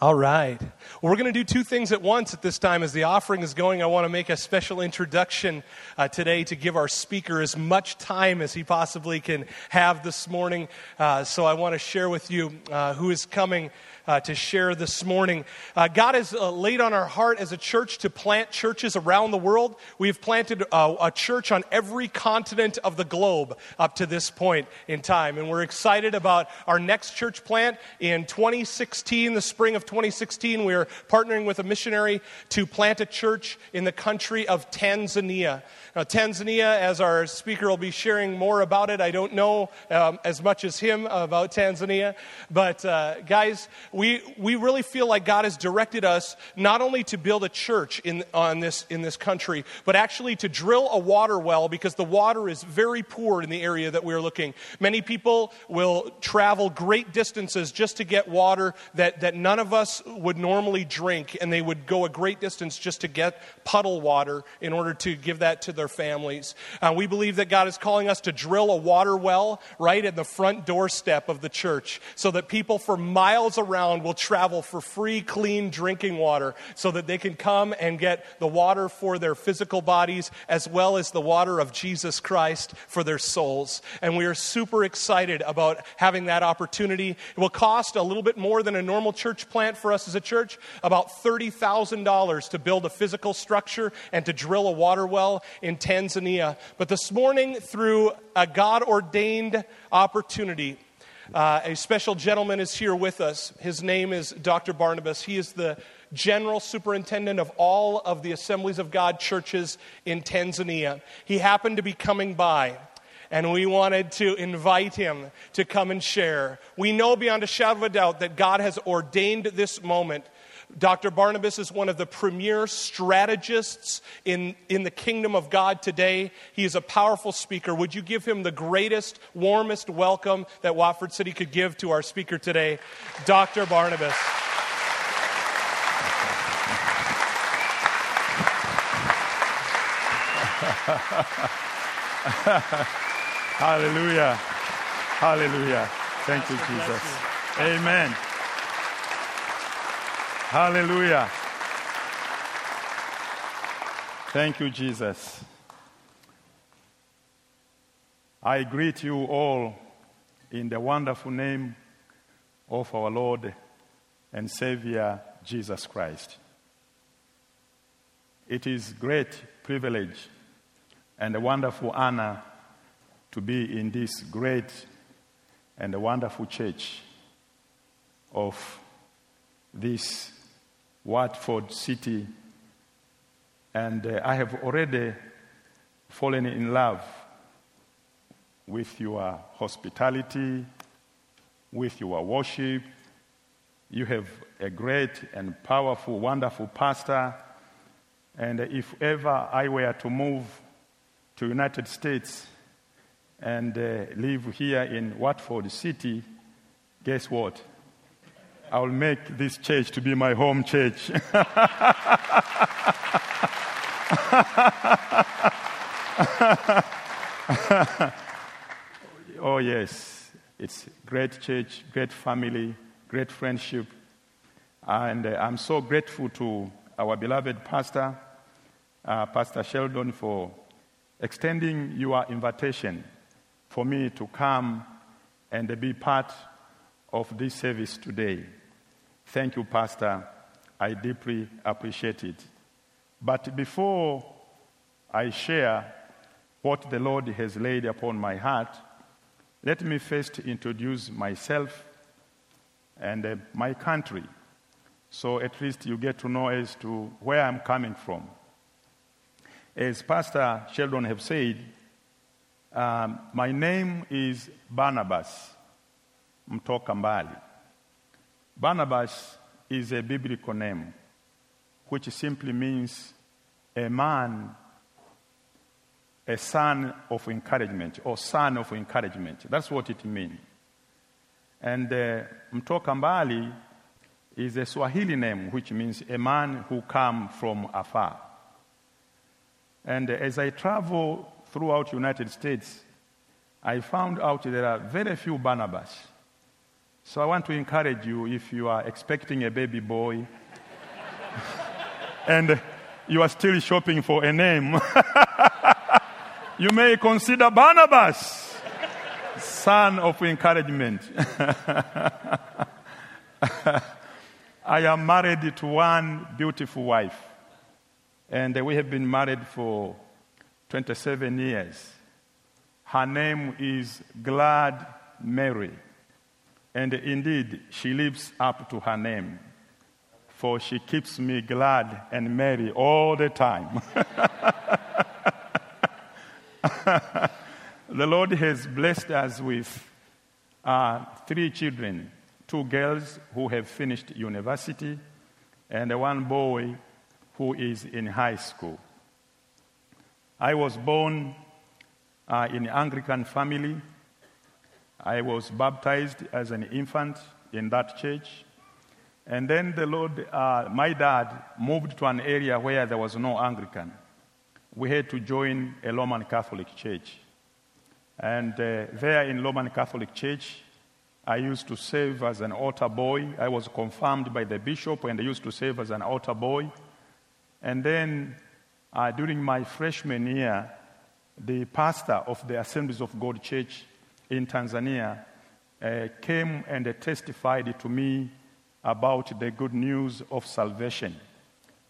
All right. We're going to do two things at once at this time. As the offering is going, I want to make a special introduction uh, today to give our speaker as much time as he possibly can have this morning. Uh, so I want to share with you uh, who is coming uh, to share this morning. Uh, God has uh, laid on our heart as a church to plant churches around the world. We've planted uh, a church on every continent of the globe up to this point in time. And we're excited about our next church plant in 2016, the spring of 2016. We are partnering with a missionary to plant a church in the country of Tanzania. Now, Tanzania, as our speaker will be sharing more about it, I don't know um, as much as him about Tanzania. But, uh, guys, we, we really feel like God has directed us not only to build a church in, on this, in this country, but actually to drill a water well because the water is very poor in the area that we're looking. Many people will travel great distances just to get water that, that none of us would normally drink, and they would go a great distance just to get puddle water in order to give that to their families. Uh, we believe that God is calling us to drill a water well right at the front doorstep of the church so that people for miles around around will travel for free, clean drinking water so that they can come and get the water for their physical bodies as well as the water of Jesus Christ for their souls. And we are super excited about having that opportunity. It will cost a little bit more than a normal church plant for us as a church, about $30,000 to build a physical structure and to drill a water well in Tanzania. But this morning, through a God ordained opportunity, uh, a special gentleman is here with us. His name is Dr. Barnabas. He is the general superintendent of all of the Assemblies of God churches in Tanzania. He happened to be coming by. And we wanted to invite him to come and share. We know beyond a shadow of a doubt that God has ordained this moment Dr. Barnabas is one of the premier strategists in, in the kingdom of God today. He is a powerful speaker. Would you give him the greatest, warmest welcome that Watford City could give to our speaker today, Dr. Barnabas? Hallelujah. Hallelujah. Thank you, Jesus. Amen. Hallelujah. Thank you, Jesus. I greet you all in the wonderful name of our Lord and Savior Jesus Christ. It is great privilege and a wonderful honor to be in this great and wonderful church of this Watford City, and uh, I have already fallen in love with your hospitality, with your worship. You have a great and powerful, wonderful pastor. And if ever I were to move to United States and uh, live here in Watford City, guess what? I will make this church to be my home church. oh, yes. It's great church, great family, great friendship. And uh, I'm so grateful to our beloved pastor, uh, Pastor Sheldon, for extending your invitation for me to come and be part of this service today. Thank you, Pastor. I deeply appreciate it. But before I share what the Lord has laid upon my heart, let me first introduce myself and uh, my country so at least you get to know as to where I'm coming from. As Pastor Sheldon have said, um, my name is Barnabas Mtoka Mbali. Barnabas is a biblical name which simply means a man, a son of encouragement, or son of encouragement. That's what it means. And uh, Mtoka Mbali is a Swahili name which means a man who come from afar. And as I travel throughout United States, I found out there are very few Barnabas. So I want to encourage you if you are expecting a baby boy and you are still shopping for a name, you may consider Barnabas, son of encouragement. I am married to one beautiful wife, and we have been married for 27 years. Her name is Glad Mary, and indeed, she lives up to her name, for she keeps me glad and merry all the time. the Lord has blessed us with uh, three children two girls who have finished university, and one boy who is in high school. I was born uh, in an Anglican family. I was baptized as an infant in that church. And then the Lord, uh, my dad moved to an area where there was no Anglican. We had to join a Roman Catholic church. And uh, there in Roman Catholic church, I used to serve as an altar boy. I was confirmed by the bishop and I used to serve as an altar boy. And then uh, during my freshman year, the pastor of the Assemblies of God Church in Tanzania uh, came and testified to me about the good news of salvation.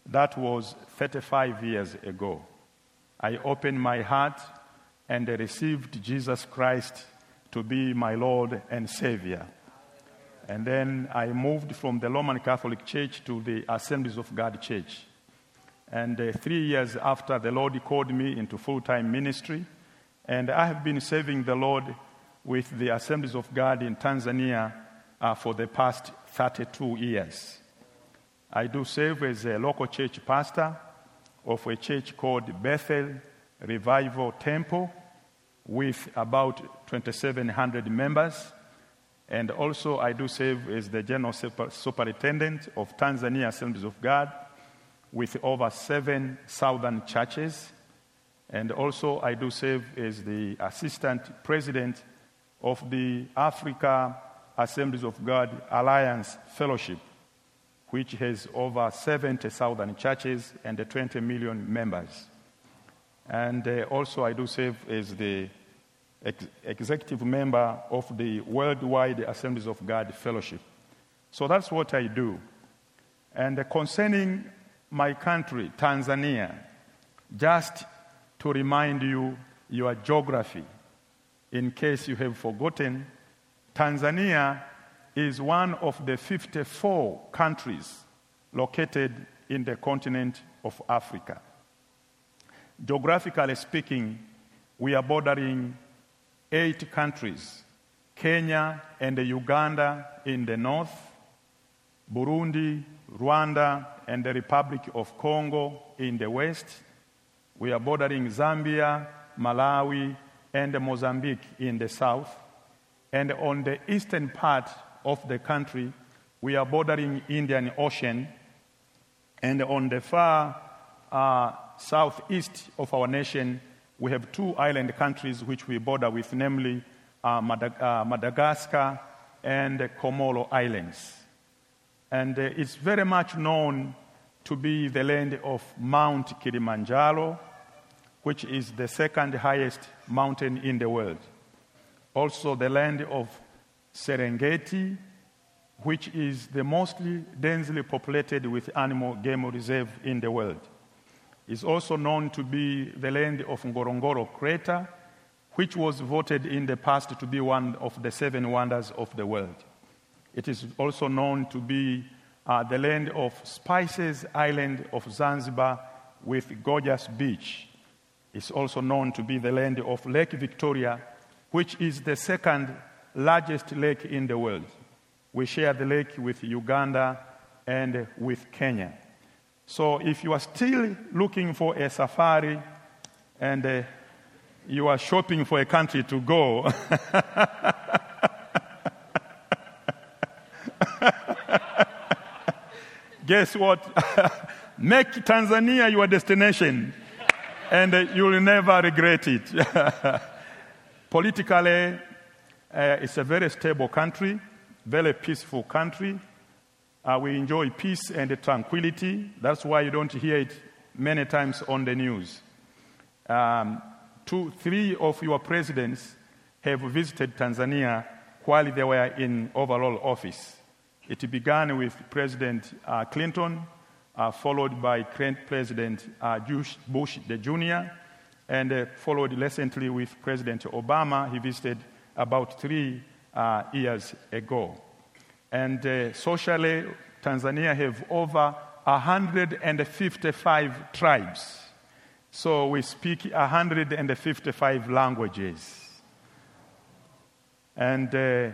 That was 35 years ago. I opened my heart and received Jesus Christ to be my Lord and Savior. And then I moved from the Roman Catholic Church to the Assemblies of God Church. And uh, three years after, the Lord called me into full time ministry. And I have been serving the Lord with the Assemblies of God in Tanzania uh, for the past 32 years. I do serve as a local church pastor of a church called Bethel Revival Temple with about 2,700 members. And also, I do serve as the General Superintendent of Tanzania Assemblies of God with over seven southern churches. And also, I do serve as the Assistant President of the Africa Assemblies of God Alliance Fellowship, which has over 70 southern churches and 20 million members. And uh, also, I do serve as the ex- executive member of the Worldwide Assemblies of God Fellowship. So that's what I do. And uh, concerning my country, Tanzania, just to remind you your geography, in case you have forgotten, Tanzania is one of the 54 countries located in the continent of Africa. Geographically speaking, we are bordering eight countries Kenya and Uganda in the north, Burundi, Rwanda, and the Republic of Congo in the west. We are bordering Zambia, Malawi, and Mozambique in the south. And on the eastern part of the country, we are bordering Indian Ocean. And on the far uh, southeast of our nation, we have two island countries which we border with, namely uh, Madag- uh, Madagascar and the Comoro Islands. And uh, it's very much known to be the land of Mount Kilimanjaro, which is the second highest mountain in the world. Also, the land of Serengeti, which is the mostly densely populated with animal game reserve in the world is also known to be the land of Ngorongoro crater, which was voted in the past to be one of the seven wonders of the world. It is also known to be uh, the land of Spices Island of Zanzibar with gorgeous beach. It's also known to be the land of Lake Victoria, which is the second largest lake in the world. We share the lake with Uganda and with Kenya. So if you are still looking for a safari and uh, you are shopping for a country to go, guess what? Make Tanzania your destination and uh, you'll never regret it. Politically, uh, it's a very stable country. very peaceful country. Uh, we enjoy peace and tranquility. That's why you don't hear it many times on the news. Um, two, three of your presidents have visited Tanzania while they were in overall office. It began with President uh, Clinton, uh, followed by current President uh, Bush the Jr., and uh, followed recently with President Obama. He visited about three uh, years ago. And uh, socially, Tanzania have over 155 tribes. So we speak 155 languages. And uh,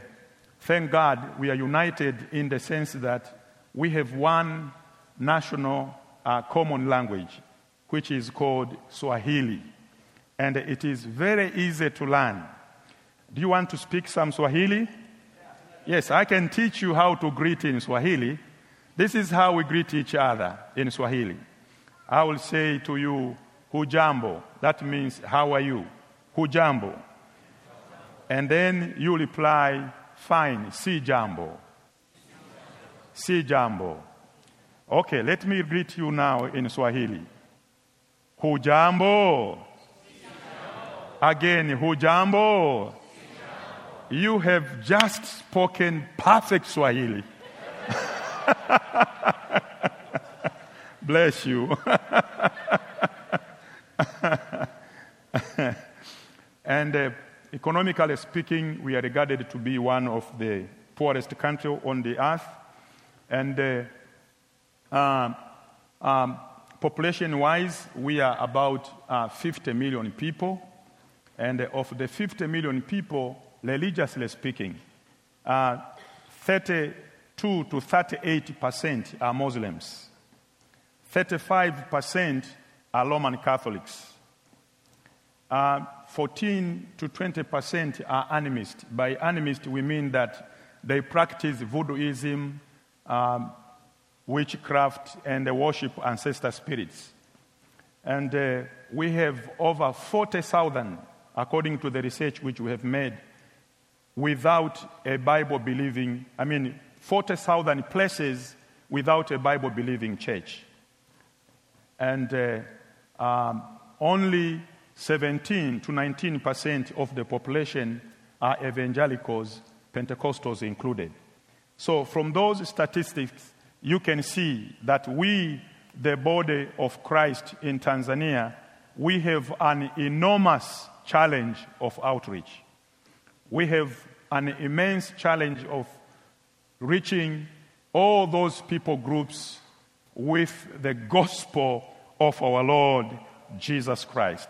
thank God we are united in the sense that we have one national uh, common language, which is called Swahili. And it is very easy to learn. Do you want to speak some Swahili? Yes, I can teach you how to greet in Swahili. This is how we greet each other in Swahili. I will say to you, Hujambo. That means, how are you? Hujambo. And then you reply, fine, si jambo. Si jambo. Okay, let me greet you now in Swahili. Hujambo. Again, hujambo. You have just spoken perfect Swahili. Bless you. and uh, economically speaking, we are regarded to be one of the poorest countries on the earth. And uh, um, um, population wise, we are about uh, 50 million people. And of the 50 million people, religiously speaking, uh, 32 to 38 percent are Muslims, 35 percent are Roman Catholics, uh, 14 to 20 percent are animists. By animist, we mean that they practice voodooism, um, witchcraft, and they worship ancestor spirits. And uh, we have over 40,000, according to the research which we have made, without a Bible believing, I mean, 40,000 places without a Bible believing church. And uh, um, only 17 to 19 percent of the population are evangelicals, Pentecostals included. So, from those statistics, you can see that we, the body of Christ in Tanzania, we have an enormous challenge of outreach we have an immense challenge of reaching all those people groups with the gospel of our Lord Jesus Christ.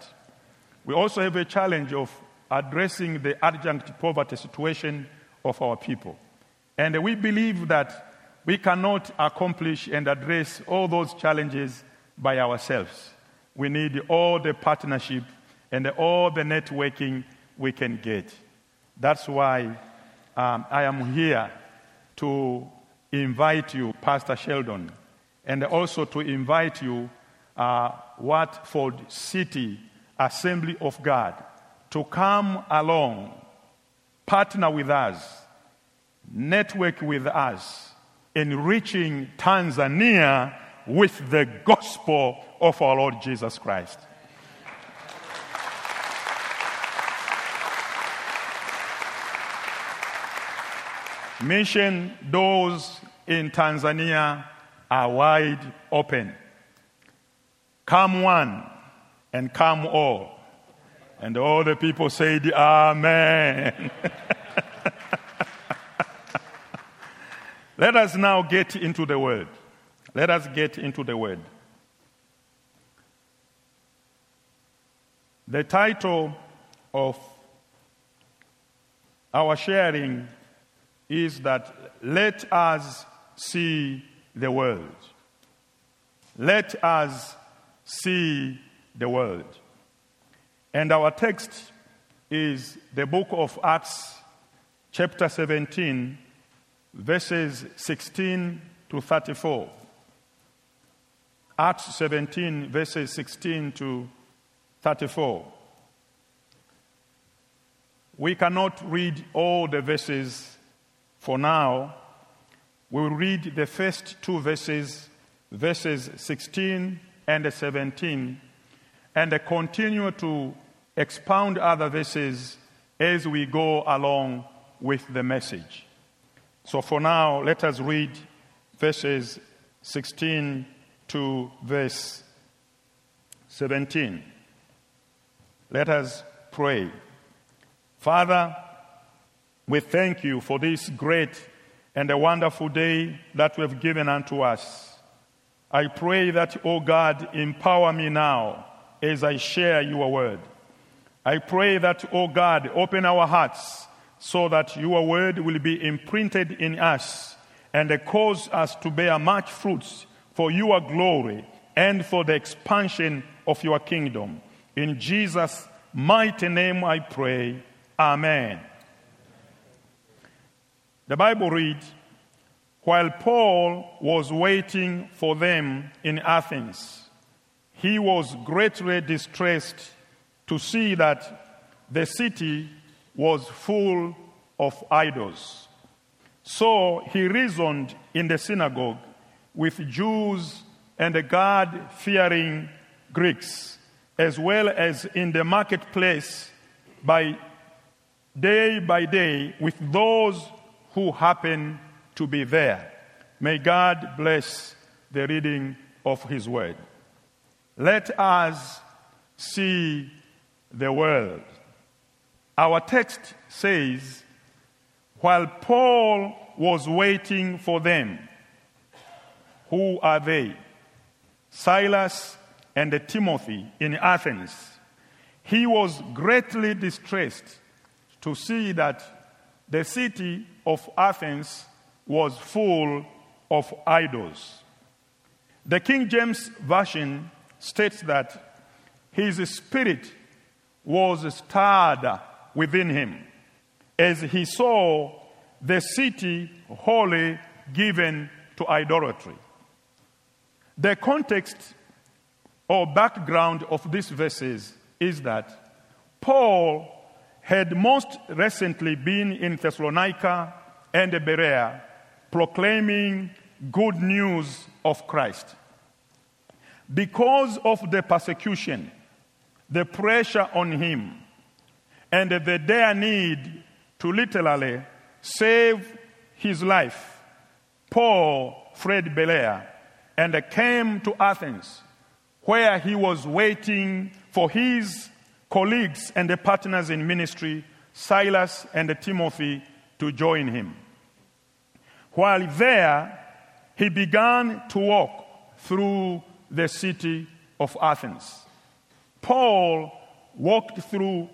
We also have a challenge of addressing the adjunct poverty situation of our people. And we believe that we cannot accomplish and address all those challenges by ourselves. We need all the partnership and all the networking we can get. That's why um, I am here to invite you, Pastor Sheldon, and also to invite you, uh, Watford City Assembly of God, to come along, partner with us, network with us in reaching Tanzania with the gospel of our Lord Jesus Christ. Mission doors in Tanzania are wide open. Come one and come all. And all the people said, Amen. Let us now get into the word. Let us get into the word. The title of our sharing is that let us see the world. Let us see the world. And our text is the book of Acts, chapter 17, verses 16 to 34. Acts 17, verses 16 to 34. We cannot read all the verses For now, we will read the first two verses, verses 16 and 17, and continue to expound other verses as we go along with the message. So for now, let us read verses 16 to verse 17. Let us pray. Father, we thank you for this great and a wonderful day that you have given unto us. I pray that, O God, empower me now as I share your word. I pray that, O God, open our hearts so that your word will be imprinted in us and cause us to bear much fruits for your glory and for the expansion of your kingdom. In Jesus' mighty name I pray. Amen. The Bible reads While Paul was waiting for them in Athens, he was greatly distressed to see that the city was full of idols. So he reasoned in the synagogue with Jews and the God fearing Greeks, as well as in the marketplace by day by day with those who happen to be there. May God bless the reading of His Word. Let us see the world. Our text says, while Paul was waiting for them, who are they? Silas and Timothy in Athens. He was greatly distressed to see that the city of Athens was full of idols. The King James Version states that his spirit was stirred within him as he saw the city wholly given to idolatry. The context or background of these verses is that Paul had most recently been in Thessalonica and Berea proclaiming good news of Christ. Because of the persecution, the pressure on him, and the dire need to literally save his life, Paul Fred Berea and came to Athens, where he was waiting for his colleagues and the partners in ministry, Silas and Timothy, to join him. While there, he began to walk through the city of Athens. Paul walked through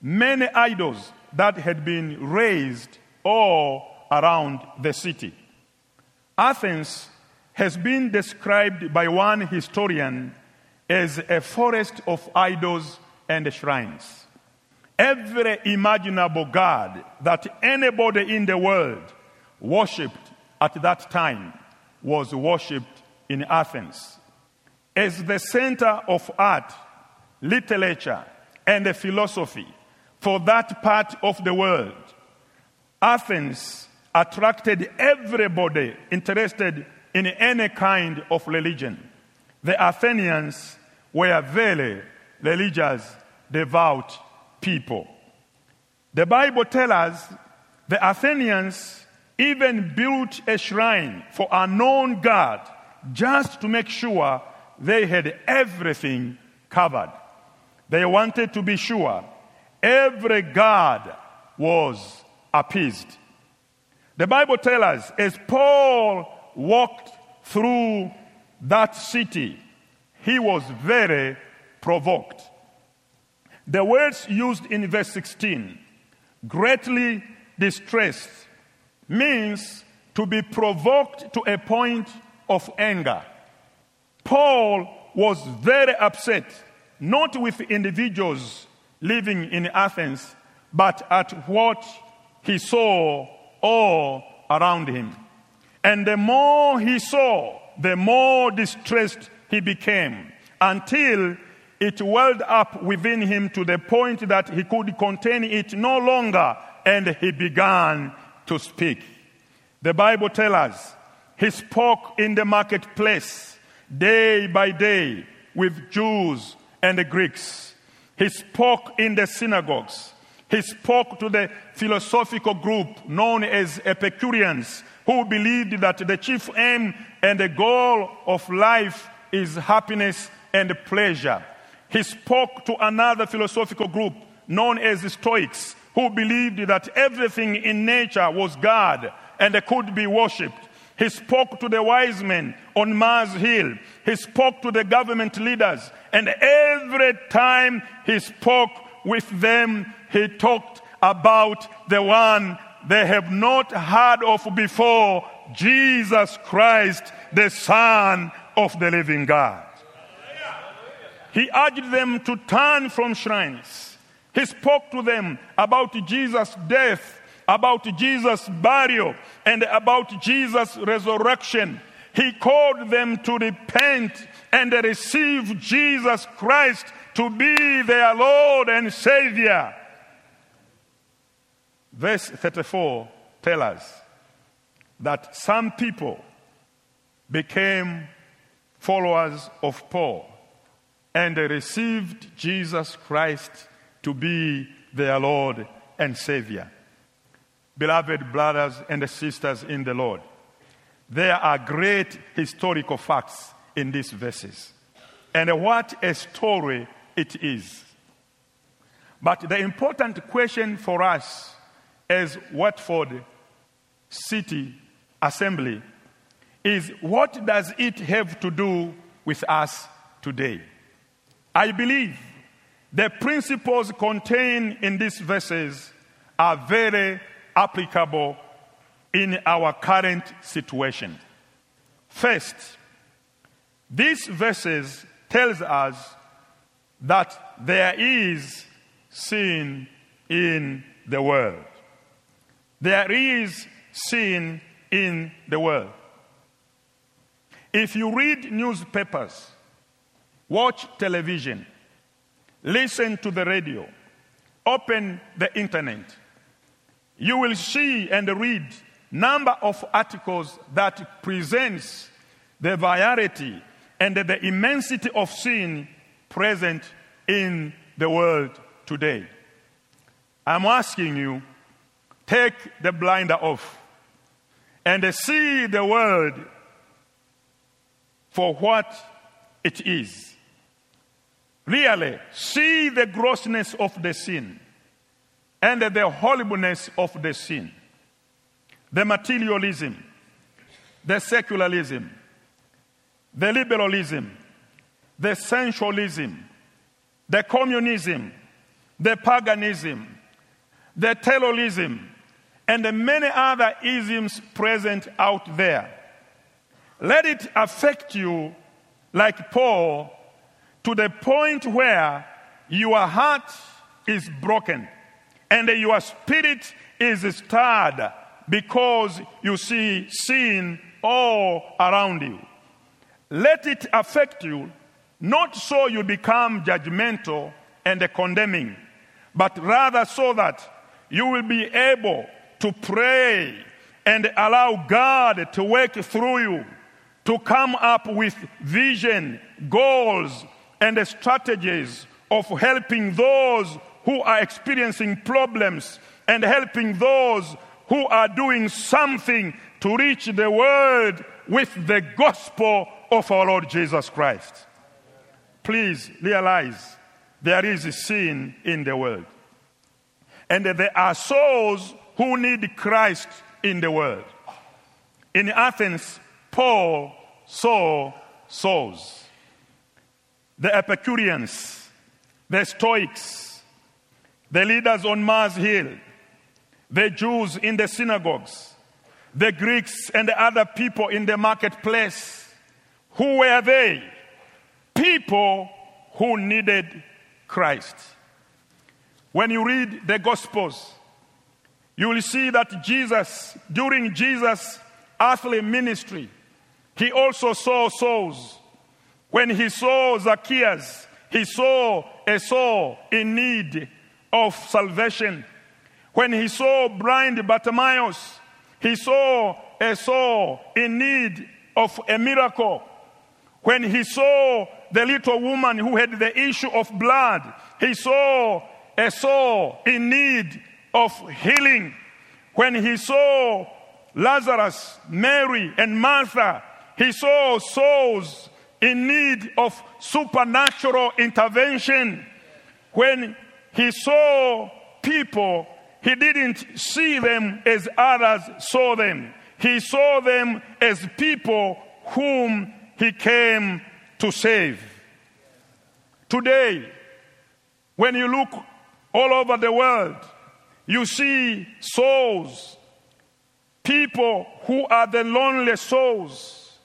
many idols that had been raised all around the city. Athens has been described by one historian as a forest of idols and shrines. Every imaginable god that anybody in the world worshipped at that time was worshipped in Athens. As the center of art, literature, and philosophy for that part of the world, Athens attracted everybody interested in any kind of religion. The Athenians were very religious, devout people. The Bible tells us the Athenians even built a shrine for a known god just to make sure they had everything covered. They wanted to be sure every god was appeased. The Bible tells us as Paul walked through that city, he was very provoked. The words used in verse 16, greatly distressed, means to be provoked to a point of anger. Paul was very upset, not with individuals living in Athens, but at what he saw all around him. And the more he saw, the more distressed he became until it welled up within him to the point that he could contain it no longer and he began to speak. The Bible tells us he spoke in the marketplace day by day with Jews and the Greeks. He spoke in the synagogues. He spoke to the philosophical group known as Epicureans, who believed that the chief aim and the goal of life is happiness and pleasure. He spoke to another philosophical group known as Stoics, who believed that everything in nature was God and could be worshipped. He spoke to the wise men on Mars Hill. He spoke to the government leaders. And every time he spoke with them, he talked about the one they have not heard of before Jesus Christ, the Son of the living God. He urged them to turn from shrines. He spoke to them about Jesus' death about Jesus' burial and about Jesus' resurrection. He called them to repent and receive Jesus Christ to be their Lord and Savior. Verse 34 tells us that some people became followers of Paul and received Jesus Christ to be their Lord and Savior beloved brothers and sisters in the Lord, there are great historical facts in these verses. And what a story it is. But the important question for us as Watford City Assembly is what does it have to do with us today? I believe the principles contained in these verses are very applicable in our current situation. First, these verses tells us that there is sin in the world. There is sin in the world. If you read newspapers, watch television, listen to the radio, open the internet, you will see and read number of articles that presents the variety and the immensity of sin present in the world today. I'm asking you, take the blinder off and see the world for what it is. Really, see the grossness of the sin and the horribleness of the sin, the materialism, the secularism, the liberalism, the sensualism, the communism, the paganism, the terrorism, and the many other isms present out there. Let it affect you like Paul to the point where your heart is broken and your spirit is stirred because you see sin all around you. Let it affect you, not so you become judgmental and condemning, but rather so that you will be able to pray and allow God to work through you to come up with vision, goals, and strategies of helping those who are experiencing problems and helping those who are doing something to reach the world with the gospel of our Lord Jesus Christ. Please realize there is sin in the world. And there are souls who need Christ in the world. In Athens, Paul saw souls. The Epicureans, the Stoics, the leaders on Mars Hill, the Jews in the synagogues, the Greeks and the other people in the marketplace. Who were they? People who needed Christ. When you read the Gospels, you will see that Jesus, during Jesus' earthly ministry, he also saw souls. When he saw Zacchaeus, he saw a soul in need of salvation. When he saw blind Bartimaeus, He saw a soul in need of a miracle. When he saw the little woman who had the issue of blood, he saw a soul in need of healing. When he saw Lazarus, Mary, and Martha, he saw souls in need of supernatural intervention. When he saw people, he didn't see them as others saw them. He saw them as people whom he came to save. Today, when you look all over the world, you see souls, people who are the lonely souls.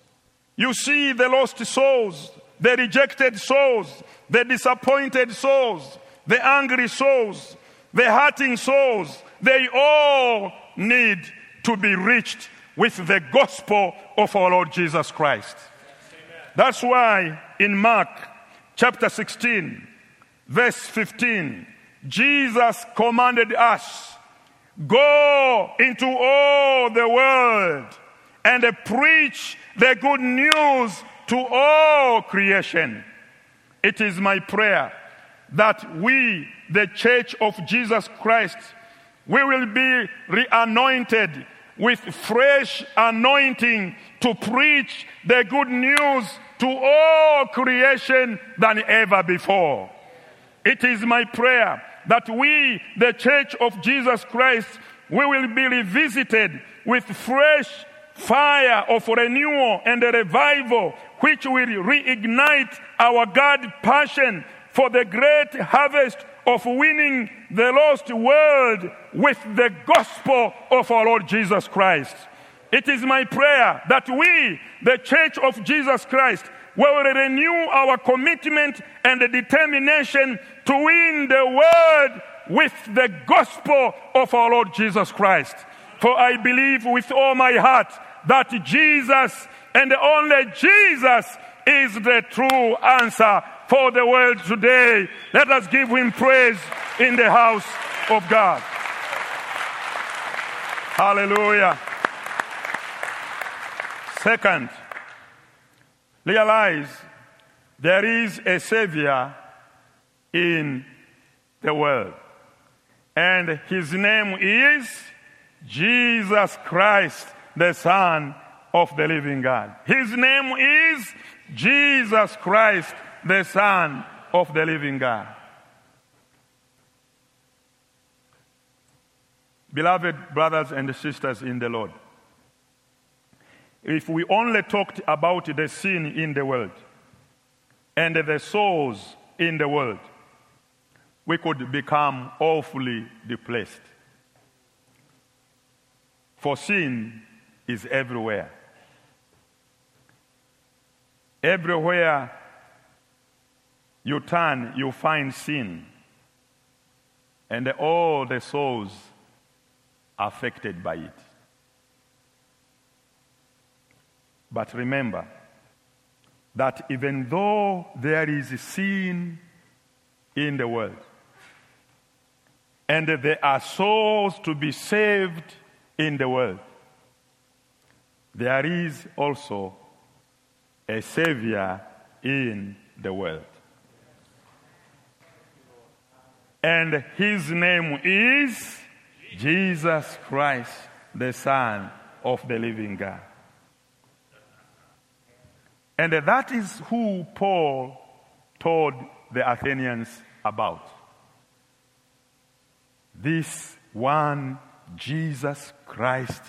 You see the lost souls, the rejected souls, the disappointed souls, the angry souls, the hurting souls. They all need to be reached with the gospel of our Lord Jesus Christ. That's why in Mark chapter 16, verse 15, Jesus commanded us go into all the world and preach the good news to all creation. It is my prayer that we, the church of Jesus Christ, we will be reanointed with fresh anointing to preach the good news to all creation than ever before. It is my prayer that we, the church of Jesus Christ, we will be revisited with fresh fire of renewal and revival, which will reignite our God passion for the great harvest of winning the lost world with the gospel of our Lord Jesus Christ. It is my prayer that we, the church of Jesus Christ, will renew our commitment and the determination to win the world with the gospel of our Lord Jesus Christ. For I believe with all my heart that Jesus and only Jesus is the true answer for the world today. Let us give him praise in the house of God. Hallelujah. Second, realize there is a Savior in the world. And his name is Jesus Christ, the Son of the living God. His name is Jesus Christ, the Son of the living God. Beloved brothers and sisters in the Lord, if we only talked about the sin in the world and the souls in the world, we could become awfully depressed. For sin is everywhere. Everywhere you turn, you find sin. And all the souls affected by it. But remember that even though there is sin in the world, and there are souls to be saved in the world, there is also a Savior in the world. And his name is Jesus Christ, the Son of the living God. And that is who Paul told the Athenians about. This one Jesus Christ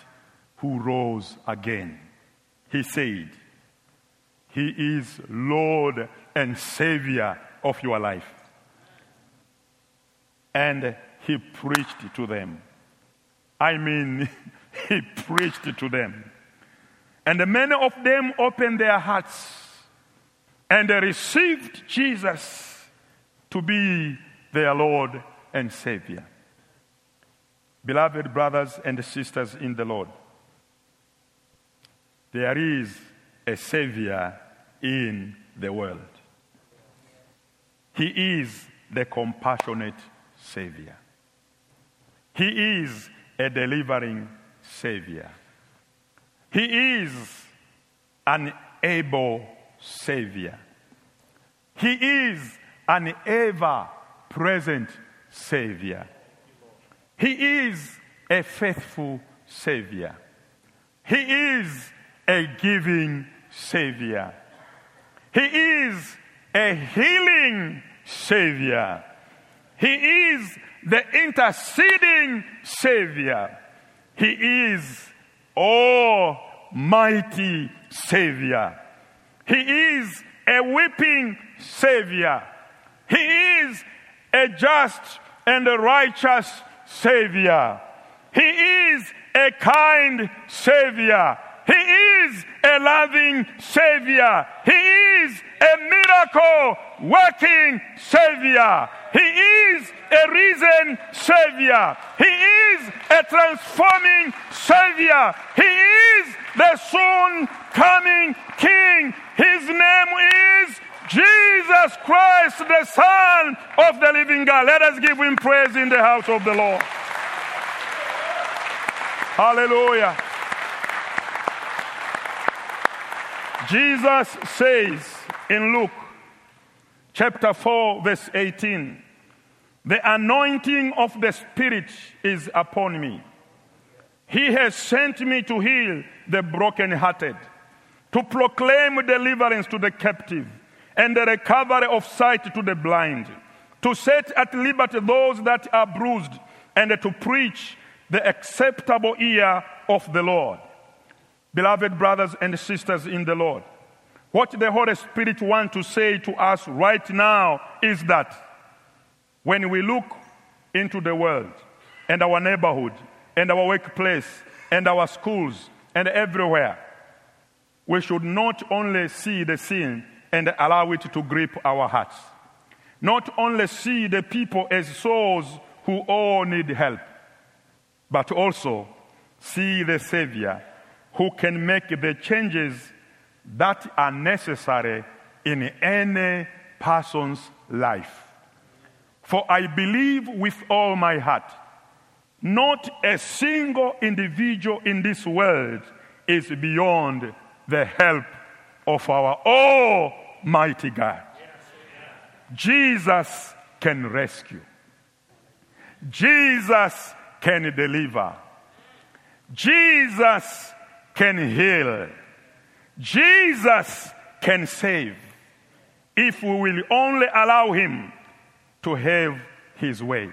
who rose again. He said, He is Lord and Savior of your life. And he preached to them. I mean, he preached to them. And many of them opened their hearts and they received Jesus to be their Lord and Savior. Beloved brothers and sisters in the Lord, there is a Savior in the world. He is the compassionate Savior. He is a delivering Savior. He is an able Savior. He is an ever present Savior. He is a faithful Savior. He is a giving Savior. He is a healing Savior. He is the interceding Savior. He is Almighty Savior. He is a weeping Savior. He is a just and a righteous Savior. He is a kind Savior. He is a loving Savior. He is a miracle working Savior. He is a risen Savior. He is a transforming Savior. He is the soon coming King. His name is Jesus Christ, the Son of the living God. Let us give him praise in the house of the Lord. Hallelujah. Jesus says in Luke chapter 4, verse 18, the anointing of the Spirit is upon me. He has sent me to heal the brokenhearted, to proclaim deliverance to the captive, and the recovery of sight to the blind, to set at liberty those that are bruised, and to preach the acceptable year of the Lord. Beloved brothers and sisters in the Lord, what the Holy Spirit wants to say to us right now is that when we look into the world and our neighborhood and our workplace and our schools and everywhere, we should not only see the sin and allow it to grip our hearts, not only see the people as souls who all need help, but also see the Savior who can make the changes that are necessary in any person's life. For I believe with all my heart, not a single individual in this world is beyond the help of our Almighty God. Jesus can rescue. Jesus can deliver. Jesus can heal. Jesus can save if we will only allow Him to have His way.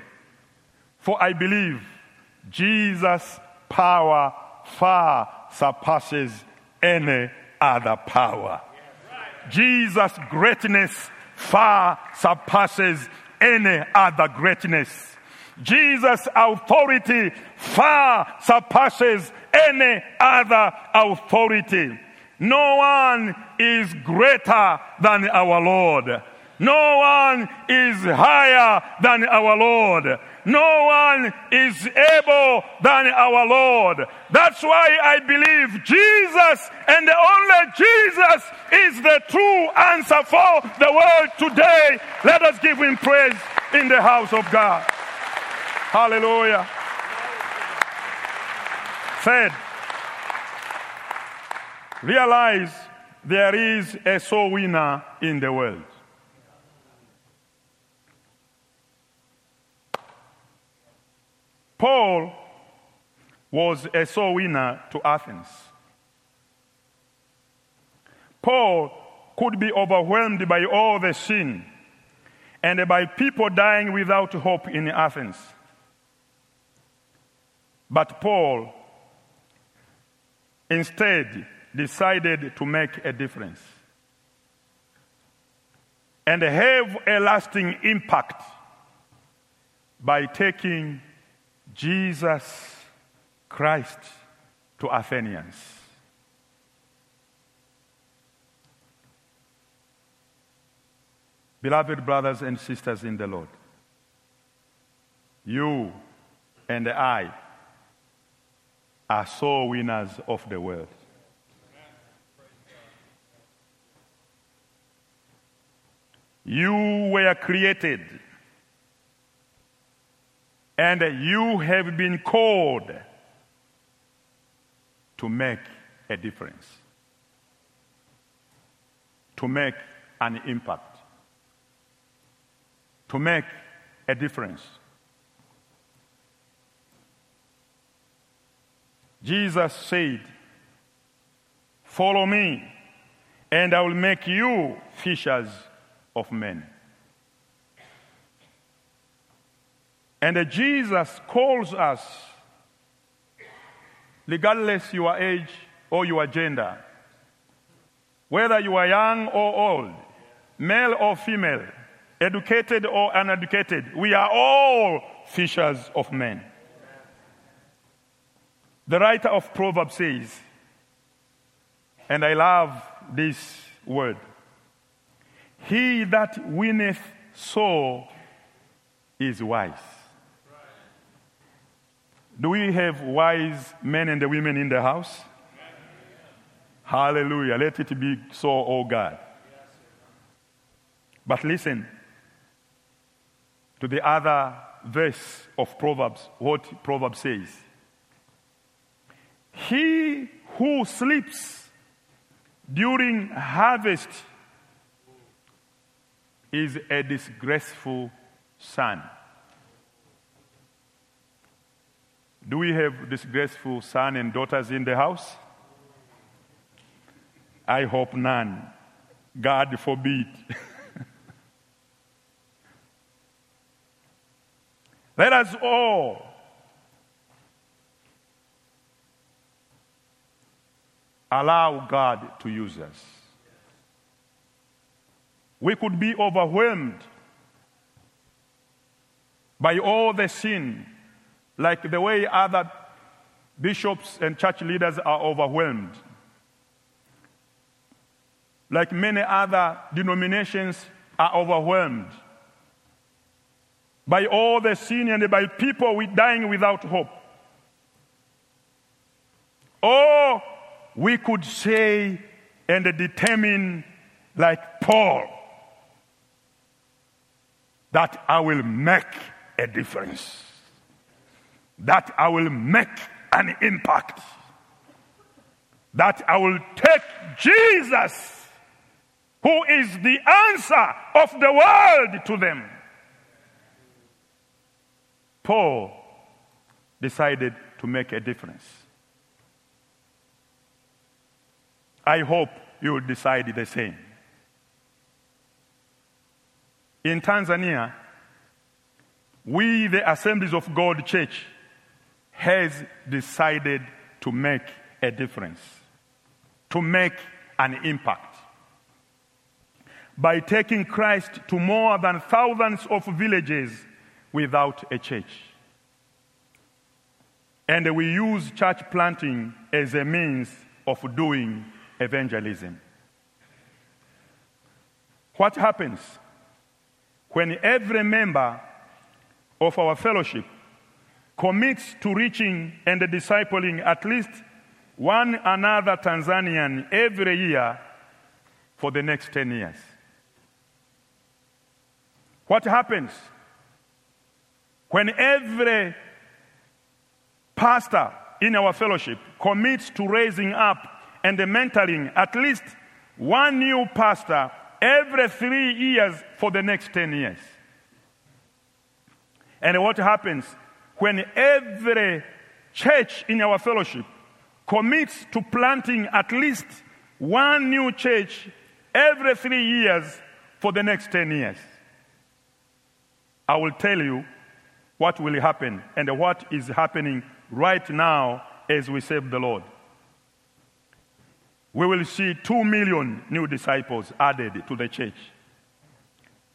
For I believe Jesus' power far surpasses any other power. Jesus' greatness far surpasses any other greatness. Jesus' authority far surpasses any other authority. No one is greater than our Lord. No one is higher than our Lord. No one is able than our Lord. That's why I believe Jesus and only Jesus is the true answer for the world today. Let us give him praise in the house of God. Hallelujah. Third, realize there is a soul winner in the world. Paul was a soul winner to Athens. Paul could be overwhelmed by all the sin and by people dying without hope in Athens. But Paul instead decided to make a difference and have a lasting impact by taking Jesus Christ to Athenians. Beloved brothers and sisters in the Lord, you and I are soul winners of the world. You were created and you have been called to make a difference, to make an impact, to make a difference. Jesus said, Follow me, and I will make you fishers of men. And Jesus calls us, regardless your age or your gender, whether you are young or old, male or female, educated or uneducated, we are all fishers of men. The writer of Proverbs says, and I love this word He that winneth so is wise. Do we have wise men and women in the house? Hallelujah. Let it be so, oh God. But listen to the other verse of Proverbs, what Proverbs says. He who sleeps during harvest is a disgraceful son. Do we have disgraceful sons and daughters in the house? I hope none. God forbid. Let us all allow God to use us. We could be overwhelmed by all the sin like the way other bishops and church leaders are overwhelmed. Like many other denominations are overwhelmed by all the sin and by people dying without hope. Or we could say and determine, like Paul, that I will make a difference that I will make an impact, that I will take Jesus, who is the answer of the world to them. Paul decided to make a difference. I hope you will decide the same. In Tanzania, we, the Assemblies of God Church, has decided to make a difference, to make an impact. By taking Christ to more than thousands of villages without a church. And we use church planting as a means of doing evangelism. What happens when every member of our fellowship commits to reaching and discipling at least one another Tanzanian every year for the next 10 years. What happens when every pastor in our fellowship commits to raising up and the mentoring at least one new pastor every three years for the next 10 years? And what happens when every church in our fellowship commits to planting at least one new church every three years for the next 10 years. I will tell you what will happen and what is happening right now as we serve the Lord. We will see two million new disciples added to the church,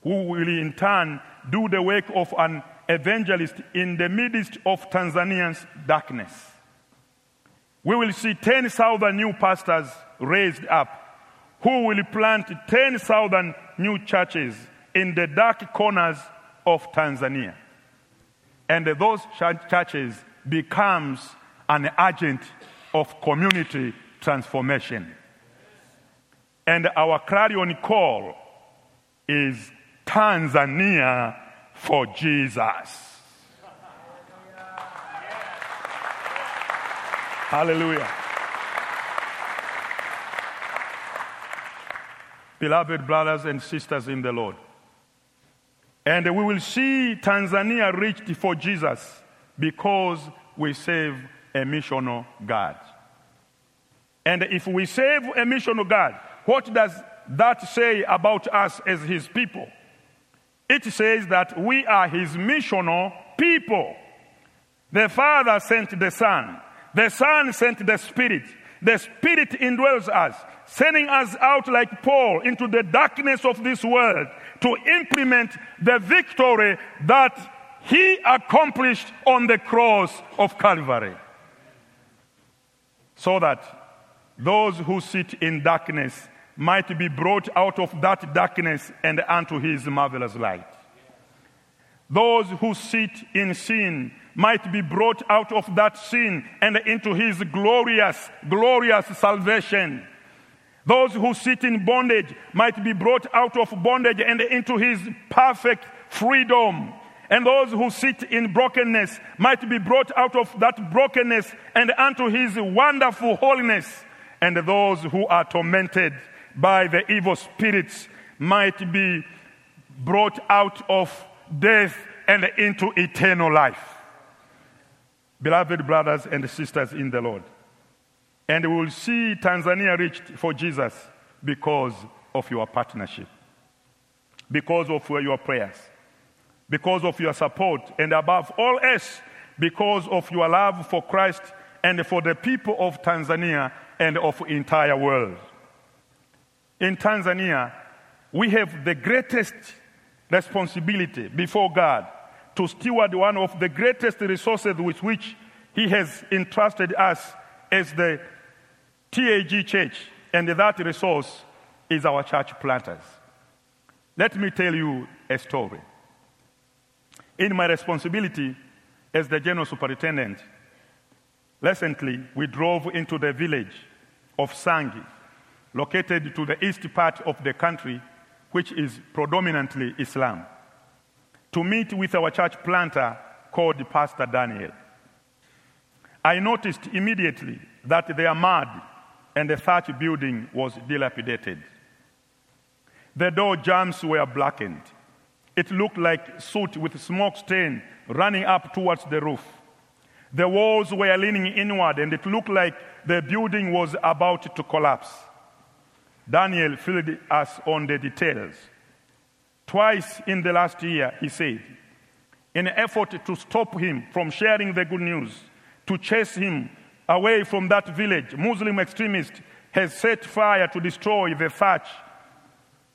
who will in turn do the work of an evangelist in the midst of Tanzania's darkness. We will see 10,000 new pastors raised up who will plant 10,000 new churches in the dark corners of Tanzania. And those churches becomes an agent of community transformation. And our clarion call is Tanzania for Jesus. Hallelujah. Beloved brothers and sisters in the Lord. And we will see Tanzania reached for Jesus because we serve a missional God. And if we serve a missional God, what does that say about us as his people? It says that we are his missional people. The Father sent the Son, the Son sent the Spirit, the Spirit indwells us, sending us out like Paul into the darkness of this world to implement the victory that he accomplished on the cross of Calvary. So that those who sit in darkness might be brought out of that darkness and unto his marvelous light. Those who sit in sin might be brought out of that sin and into his glorious, glorious salvation. Those who sit in bondage might be brought out of bondage and into his perfect freedom. And those who sit in brokenness might be brought out of that brokenness and unto his wonderful holiness. And those who are tormented by the evil spirits might be brought out of death and into eternal life. Beloved brothers and sisters in the Lord. And we will see Tanzania reached for Jesus because of your partnership, because of your prayers, because of your support, and above all else, because of your love for Christ and for the people of Tanzania and of entire world. In Tanzania, we have the greatest responsibility before God to steward one of the greatest resources with which He has entrusted us as the TAG Church, and that resource is our church planters. Let me tell you a story. In my responsibility as the general superintendent, recently we drove into the village of Sangi, located to the east part of the country, which is predominantly Islam, to meet with our church planter called Pastor Daniel. I noticed immediately that their mud and the thatch building was dilapidated. The door jambs were blackened. It looked like soot with smoke stain running up towards the roof. The walls were leaning inward, and it looked like the building was about to collapse. Daniel filled us on the details. Twice in the last year, he said, in an effort to stop him from sharing the good news, to chase him away from that village, Muslim extremists has set fire to destroy the thatch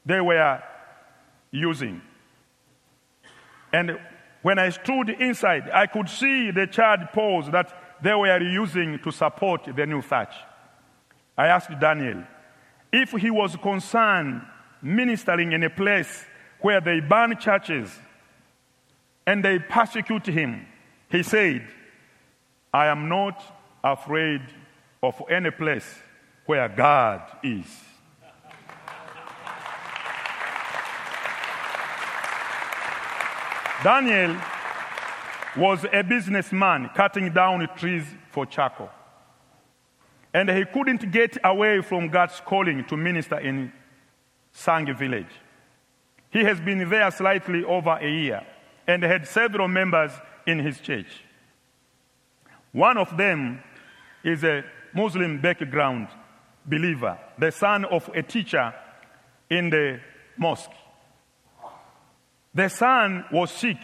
they were using. And when I stood inside, I could see the charred poles that they were using to support the new thatch. I asked Daniel if he was concerned ministering in a place where they burn churches and they persecute him. He said, I am not afraid of any place where God is. Daniel was a businessman cutting down trees for charcoal. And he couldn't get away from God's calling to minister in Sangi village. He has been there slightly over a year and had several members in his church. One of them is a Muslim background believer, the son of a teacher in the mosque. The son was sick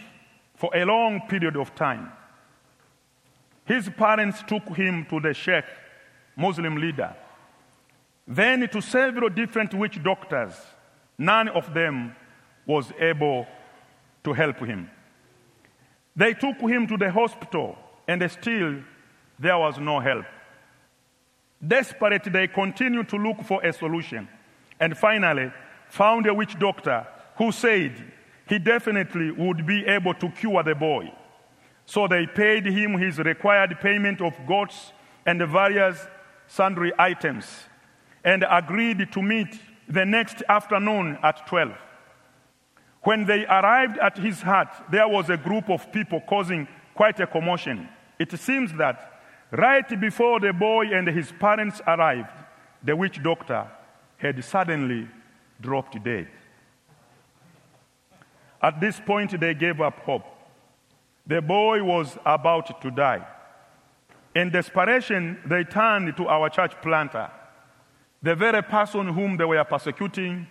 for a long period of time. His parents took him to the sheikh, Muslim leader, then to several different witch doctors. None of them was able to help him. They took him to the hospital, and still there was no help. Desperate, they continued to look for a solution and finally found a witch doctor who said he definitely would be able to cure the boy. So they paid him his required payment of goats and various sundry items and agreed to meet the next afternoon at 12. When they arrived at his hut, there was a group of people causing quite a commotion. It seems that Right before the boy and his parents arrived, the witch doctor had suddenly dropped dead. At this point, they gave up hope. The boy was about to die. In desperation, they turned to our church planter, the very person whom they were persecuting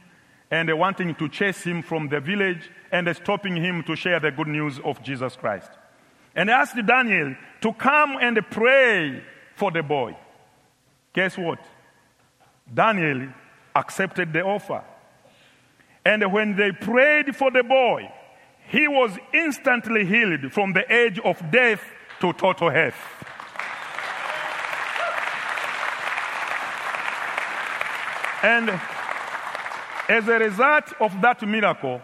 and wanting to chase him from the village and stopping him to share the good news of Jesus Christ. And asked Daniel to come and pray for the boy. Guess what? Daniel accepted the offer. And when they prayed for the boy, he was instantly healed from the edge of death to total health. And as a result of that miracle,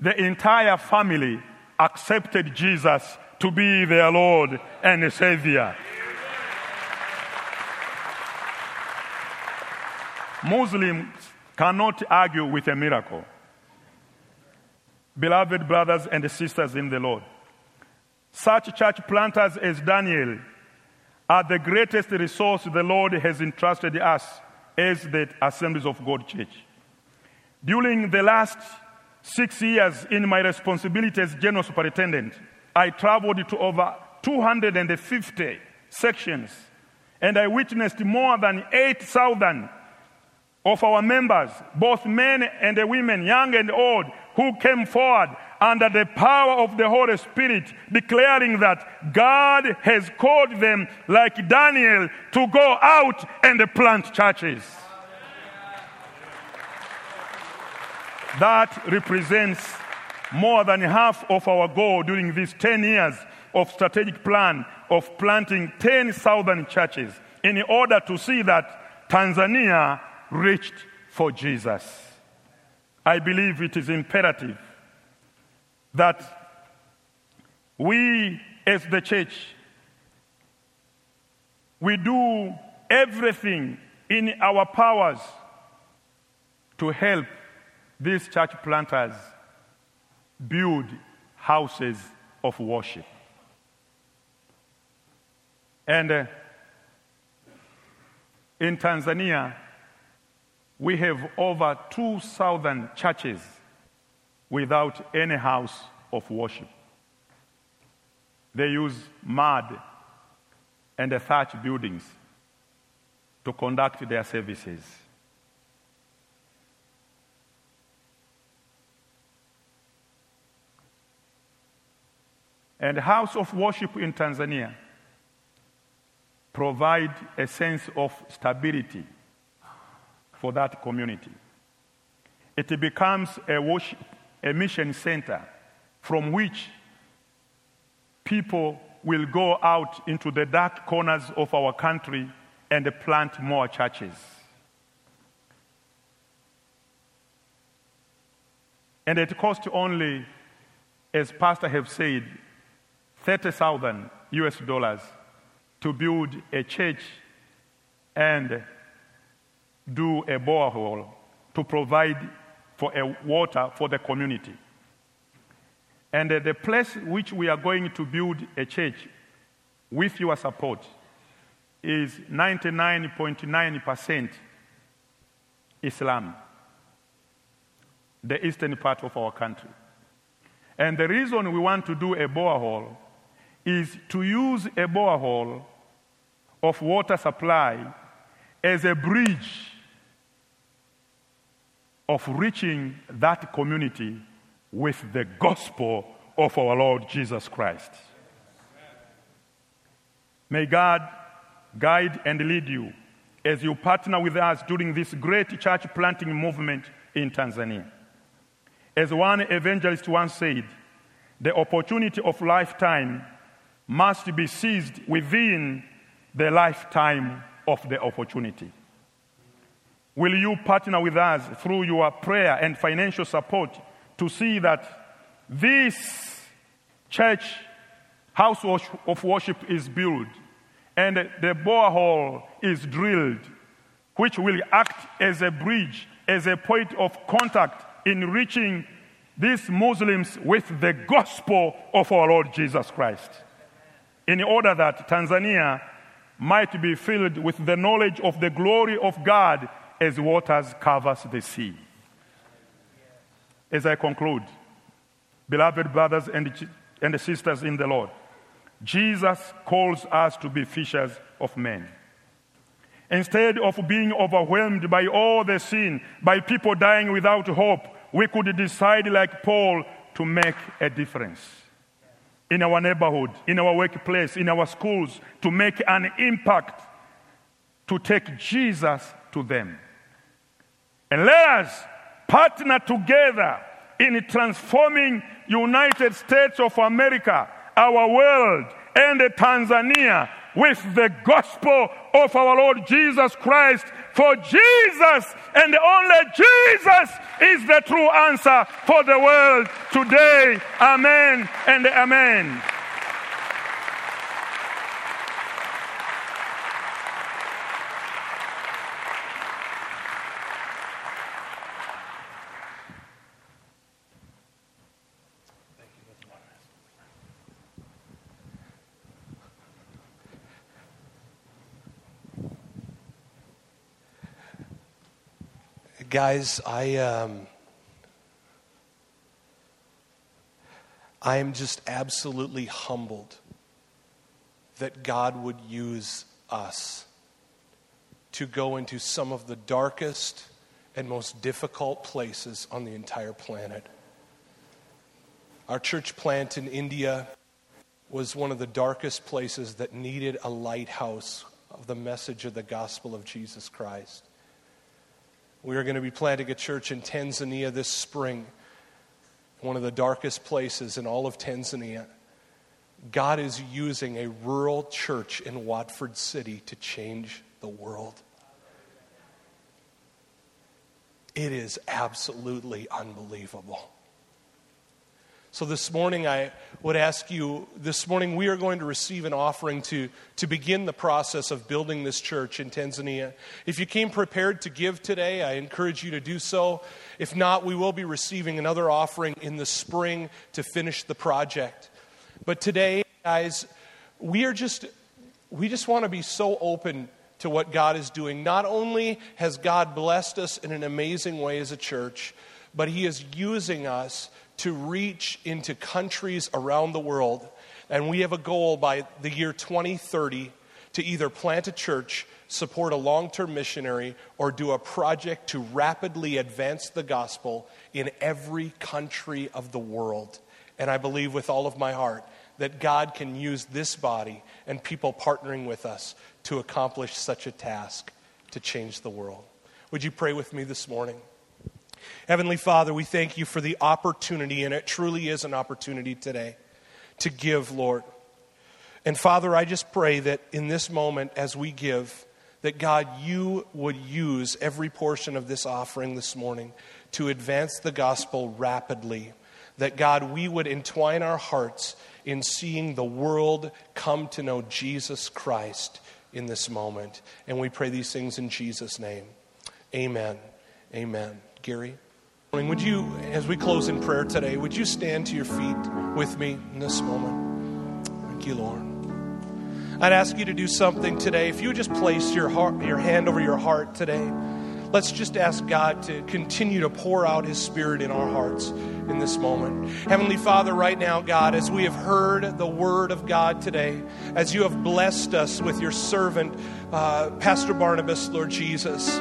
the entire family accepted Jesus to be their Lord and Savior. Muslims cannot argue with a miracle. Beloved brothers and sisters in the Lord, such church planters as Daniel are the greatest resource the Lord has entrusted us as the Assemblies of God Church. During the last six years in my responsibility as general superintendent, I traveled to over 250 sections and I witnessed more than 8,000 of our members, both men and women, young and old, who came forward under the power of the Holy Spirit, declaring that God has called them, like Daniel, to go out and plant churches. That represents more than half of our goal during these 10 years of strategic plan of planting 10,000 churches in order to see that Tanzania reached for Jesus. I believe it is imperative that we as the church we do everything in our powers to help these church planters build houses of worship. And uh, in Tanzania, we have over 2,000 churches without any house of worship. They use mud and thatch buildings to conduct their services. And house of worship in Tanzania provide a sense of stability for that community. It becomes a, worship, a mission center from which people will go out into the dark corners of our country and plant more churches. And it costs only, as Pastor have said, 30,000 US dollars to build a church and do a borehole to provide for a water for the community. And uh, the place which we are going to build a church with your support is 99.9% Islam, the eastern part of our country. And the reason we want to do a borehole is to use a borehole of water supply as a bridge of reaching that community with the gospel of our Lord Jesus Christ. May God guide and lead you as you partner with us during this great church planting movement in Tanzania. As one evangelist once said, the opportunity of lifetime must be seized within the lifetime of the opportunity. Will you partner with us through your prayer and financial support to see that this church house of worship is built and the borehole is drilled, which will act as a bridge, as a point of contact in reaching these Muslims with the gospel of our Lord Jesus Christ. In order that Tanzania might be filled with the knowledge of the glory of God as waters covers the sea. As I conclude, beloved brothers and, and sisters in the Lord, Jesus calls us to be fishers of men. Instead of being overwhelmed by all the sin, by people dying without hope, we could decide, like Paul, to make a difference in our neighborhood, in our workplace, in our schools, to make an impact, to take Jesus to them. And let us partner together in transforming United States of America, our world, and Tanzania with the gospel of our Lord Jesus Christ. For Jesus and only Jesus is the true answer for the world today. Amen and amen. Guys, I um, I am just absolutely humbled that God would use us to go into some of the darkest and most difficult places on the entire planet. Our church plant in India was one of the darkest places that needed a lighthouse of the message of the gospel of Jesus Christ. We are going to be planting a church in Tanzania this spring, one of the darkest places in all of Tanzania. God is using a rural church in Watford City to change the world. It is absolutely unbelievable. So, this morning, I would ask you this morning, we are going to receive an offering to, to begin the process of building this church in Tanzania. If you came prepared to give today, I encourage you to do so. If not, we will be receiving another offering in the spring to finish the project. But today, guys, we are just, we just want to be so open to what God is doing. Not only has God blessed us in an amazing way as a church, but He is using us to reach into countries around the world. And we have a goal by the year 2030 to either plant a church, support a long term missionary, or do a project to rapidly advance the gospel in every country of the world. And I believe with all of my heart that God can use this body and people partnering with us to accomplish such a task to change the world. Would you pray with me this morning? Heavenly Father, we thank you for the opportunity, and it truly is an opportunity today to give, Lord. And Father, I just pray that in this moment, as we give, that God, you would use every portion of this offering this morning to advance the gospel rapidly. That God, we would entwine our hearts in seeing the world come to know Jesus Christ in this moment. And we pray these things in Jesus' name. Amen. Amen. Gary? Would you, as we close in prayer today, would you stand to your feet with me in this moment? Thank you, Lord. I'd ask you to do something today. If you would just place your heart, your hand over your heart today, let's just ask God to continue to pour out His Spirit in our hearts in this moment. Heavenly Father, right now, God, as we have heard the Word of God today, as you have blessed us with your servant, uh, Pastor Barnabas, Lord Jesus.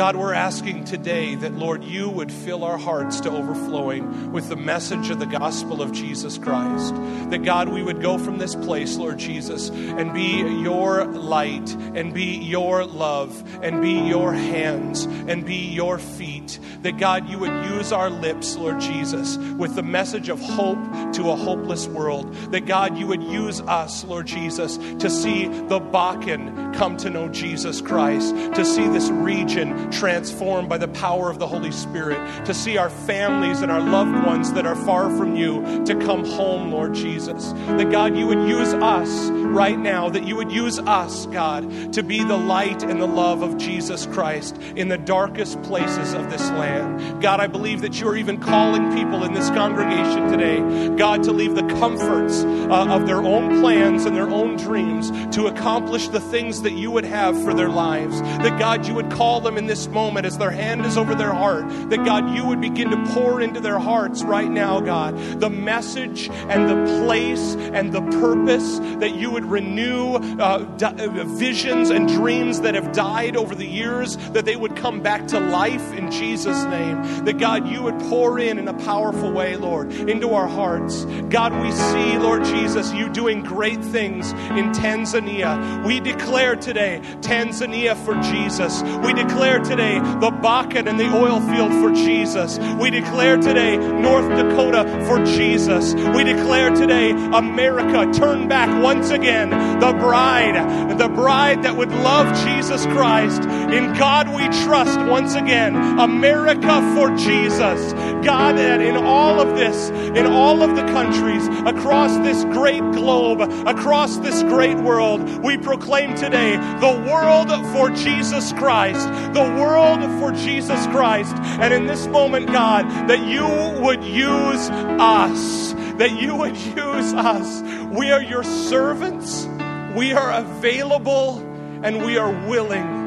God, we're asking today that, Lord, you would fill our hearts to overflowing with the message of the gospel of Jesus Christ. That, God, we would go from this place, Lord Jesus, and be your light, and be your love, and be your hands, and be your feet. That, God, you would use our lips, Lord Jesus, with the message of hope to a hopeless world. That, God, you would use us, Lord Jesus, to see the Bakken come to know Jesus Christ, to see this region transformed by the power of the Holy Spirit, to see our families and our loved ones that are far from you to come home, Lord Jesus. That God, you would use us right now, that you would use us, God, to be the light and the love of Jesus Christ in the darkest places of this land. God, I believe that you're even calling people in this congregation today, God, to leave the comforts uh, of their own plans and their own dreams to accomplish the things that you would have for their lives. That God, you would call them in this this moment, as their hand is over their heart, that God, you would begin to pour into their hearts right now, God, the message and the place and the purpose, that you would renew uh, di- uh, visions and dreams that have died over the years, that they would come back to life in Jesus' name. That God, you would pour in in a powerful way, Lord, into our hearts. God, we see, Lord Jesus, you doing great things in Tanzania. We declare today Tanzania for Jesus. We declare today the Bakken and the oil field for Jesus. We declare today North Dakota for Jesus. We declare today America turn back once again the bride, the bride that would love Jesus Christ. In God we trust once again. America for Jesus. God, that in all of this, in all of the countries, across this great globe, across this great world, we proclaim today the world for Jesus Christ. The world for Jesus Christ. And in this moment, God, that you would use us. That you would use us. We are your servants. We are available and we are willing.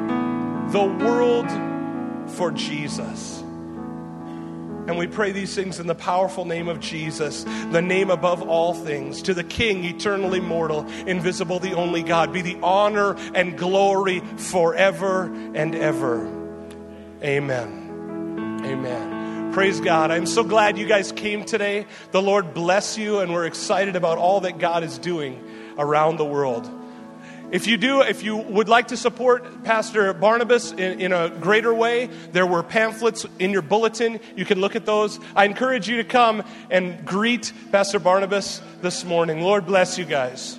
The world for Jesus. And we pray these things in the powerful name of Jesus, the name above all things. To the King, eternally mortal, invisible, the only God, be the honor and glory forever and ever. Amen. Amen. Praise God. I'm so glad you guys came today. The Lord bless you, and we're excited about all that God is doing around the world. If you do, if you would like to support Pastor Barnabas in, in, a greater way, there were pamphlets in your bulletin. You can look at those. I encourage you to come and greet Pastor Barnabas this morning. Lord bless you guys.